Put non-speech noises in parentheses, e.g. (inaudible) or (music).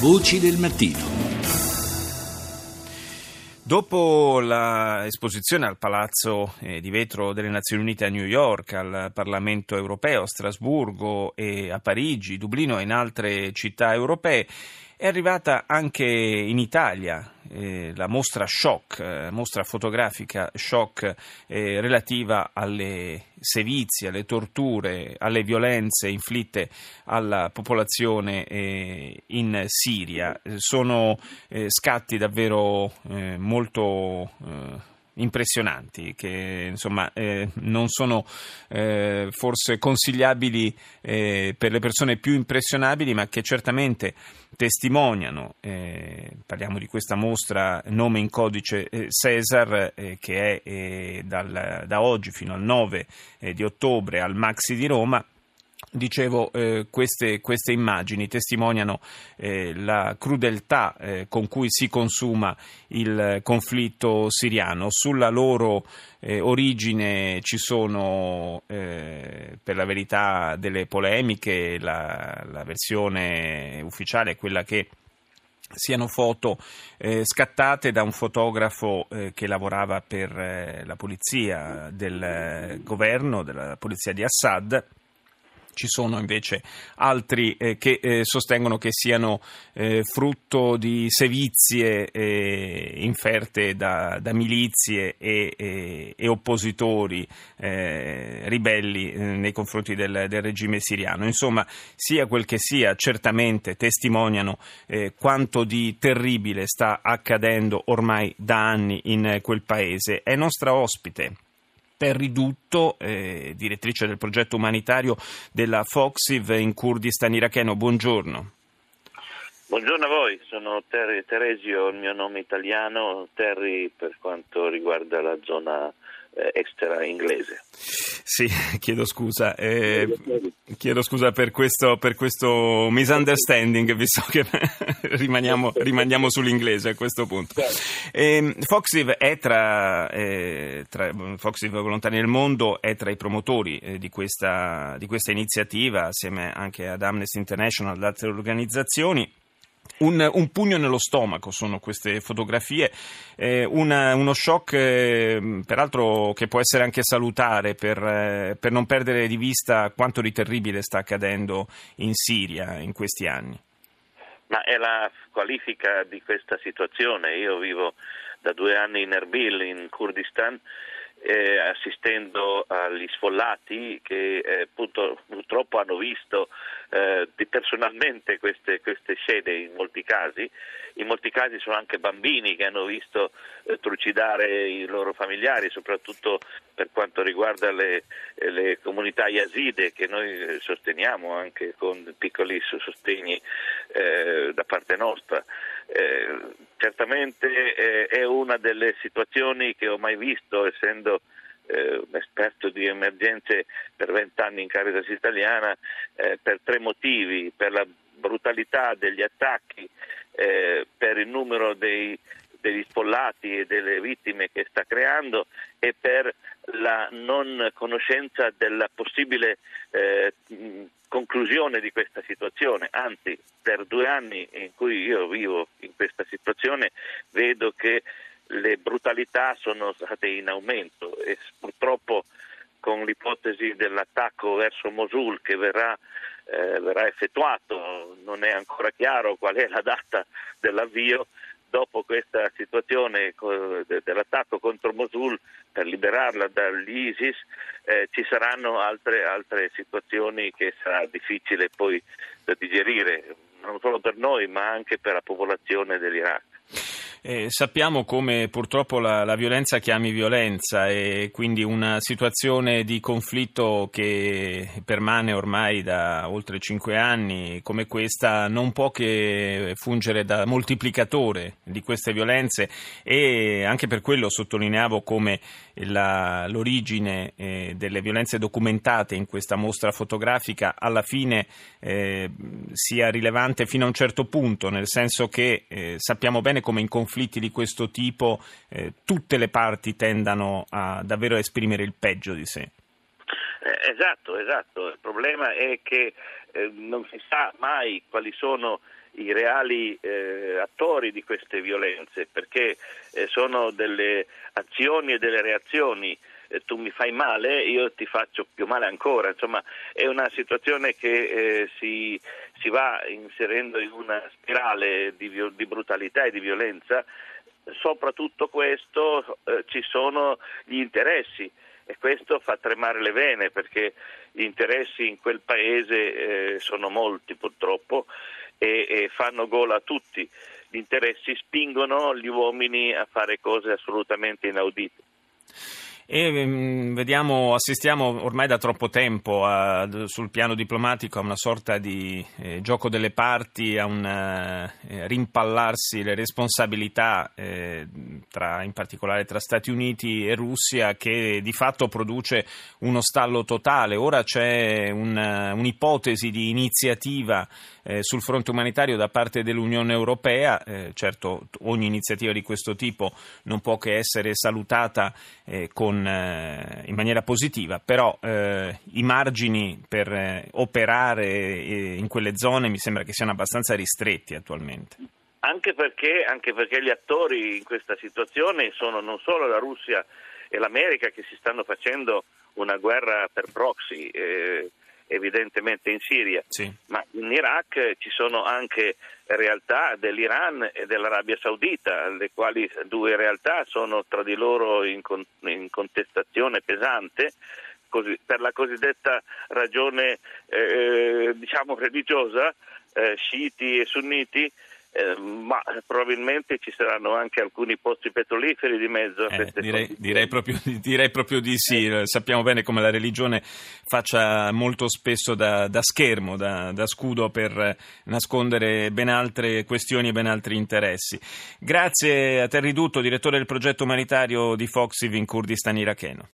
Voci del mattino. Dopo l'esposizione al Palazzo eh, di Vetro delle Nazioni Unite a New York, al Parlamento europeo, a Strasburgo e a Parigi, Dublino e in altre città europee, è arrivata anche in Italia eh, la mostra Shock, eh, mostra fotografica Shock eh, relativa alle sevizie, alle torture, alle violenze inflitte alla popolazione eh, in Siria. Sono eh, scatti davvero eh, molto impressionanti che insomma eh, non sono eh, forse consigliabili eh, per le persone più impressionabili ma che certamente testimoniano eh, parliamo di questa mostra nome in codice eh, Cesar eh, che è dal, da oggi fino al 9 di ottobre al Maxi di Roma Dicevo, eh, queste, queste, immagini testimoniano eh, la crudeltà eh, con cui si consuma il conflitto siriano. Sulla loro eh, origine ci sono, eh, per la verità, delle polemiche. La, la versione ufficiale è quella che siano foto eh, scattate da un fotografo eh, che lavorava per eh, la polizia del governo, della polizia di Assad ci sono invece altri eh, che eh, sostengono che siano eh, frutto di sevizie eh, inferte da, da milizie e, e oppositori eh, ribelli eh, nei confronti del, del, regime siriano. Insomma, sia quel che sia, certamente testimoniano quanto di terribile sta accadendo ormai da anni in quel paese. È nostra ospite. Perry Dutto, eh, direttrice del progetto umanitario della Foxiv in Kurdistan iracheno. Buongiorno. Buongiorno a voi, sono Terry Teresio, il mio nome italiano, Terry per quanto riguarda la zona eh, extra inglese. Sì, (laughs) chiedo scusa, eh, chiedo scusa per questo, per questo, misunderstanding, visto (laughs) che rimaniamo, rimaniamo, sull'inglese a questo punto. Eh, Foxiv è tra, eh, tra Foxiv Volontari nel Mondo è tra i promotori eh, di questa, di questa iniziativa, assieme anche ad Amnesty International e ad altre organizzazioni. Un, un, pugno nello stomaco sono queste fotografie, eh, una, uno shock eh, peraltro che può essere anche salutare per, eh, per, non perdere di vista quanto di terribile sta accadendo in Siria in questi anni. Ma è la qualifica di questa situazione. Io vivo da due anni in Erbil, in Kurdistan, eh, assistendo agli sfollati che eh, purtroppo hanno visto eh, personalmente queste, queste, scene in molti casi. In molti casi sono anche bambini che hanno visto eh, trucidare i loro familiari, soprattutto per quanto riguarda le, le comunità yazide che noi eh, sosteniamo anche con piccoli sostegni eh, da parte nostra. Certamente eh, è una delle situazioni che ho mai visto, essendo eh, esperto di emergenze per vent'anni in Caritas Italiana, eh, per tre motivi, per la brutalità degli attacchi, eh, per il numero dei, degli sfollati e delle vittime che sta creando e per la non conoscenza della possibile eh, conclusione di questa situazione, anzi per due anni in cui io vivo in questa situazione vedo che le brutalità sono state in aumento e purtroppo con l'ipotesi dell'attacco verso Mosul che verrà, eh, verrà effettuato, non è ancora chiaro qual è la data dell'avvio, dopo questa situazione dell'attacco contro Mosul per liberarla dall'ISIS eh, ci saranno altre, altre situazioni che sarà difficile poi da digerire, non solo per noi ma anche per la popolazione dell'Iraq. Eh, sappiamo come purtroppo la, la, violenza chiami violenza e quindi una situazione di conflitto che permane ormai da oltre cinque anni come questa non può che fungere da moltiplicatore di queste violenze e anche per quello sottolineavo come la, l'origine eh, delle violenze documentate in questa mostra fotografica alla fine eh, sia rilevante fino a un certo punto, nel senso che eh, sappiamo bene come in conflitto conflitti di questo tipo eh, tutte le parti tendano a davvero esprimere il peggio di sé. Eh, esatto, esatto. Il problema è che eh, non si sa mai quali sono i reali eh, attori di queste violenze, perché eh, sono delle azioni e delle reazioni. Eh, tu mi fai male, io ti faccio più male ancora. Insomma, è una situazione che eh, si, si, va inserendo in una spirale di, di brutalità e di violenza. Sopra tutto questo eh, ci sono gli interessi e questo fa tremare le vene perché gli interessi in quel paese eh, sono molti purtroppo e, e fanno gola a tutti. Gli interessi spingono gli uomini a fare cose assolutamente inaudite. E mm, vediamo, assistiamo ormai da troppo tempo a, sul piano diplomatico a una sorta di eh, gioco delle parti, a un eh, rimpallarsi le responsabilità, eh, tra, in particolare tra Stati Uniti e Russia, che di fatto produce uno stallo totale. Ora c'è un, un'ipotesi di iniziativa eh, sul fronte umanitario da parte dell'Unione Europea. Eh, certo, ogni iniziativa di questo tipo non può che essere salutata eh, con eh, in maniera positiva, però eh, i margini per eh, operare eh, in quelle zone mi sembra che siano abbastanza ristretti attualmente. Anche perché, anche perché gli attori in questa situazione sono non solo la Russia e l'America che si stanno facendo una guerra per proxy. Evidentemente in Siria, sì. ma in Iraq ci sono anche realtà dell'Iran e dell'Arabia Saudita, le quali due realtà sono tra di loro in, con, in contestazione pesante. Così, per la cosiddetta ragione eh, diciamo religiosa, eh, sciiti e sunniti, eh, ma probabilmente ci saranno anche alcuni pozzi petroliferi di mezzo a eh, queste direi, direi, proprio, direi, proprio, di sì. Eh. Sappiamo bene come la religione faccia molto spesso da, da schermo, da, da, scudo per nascondere ben altre questioni e ben altri interessi. Grazie a Terry Dutto, direttore del progetto umanitario di Foxiv in Kurdistan iracheno.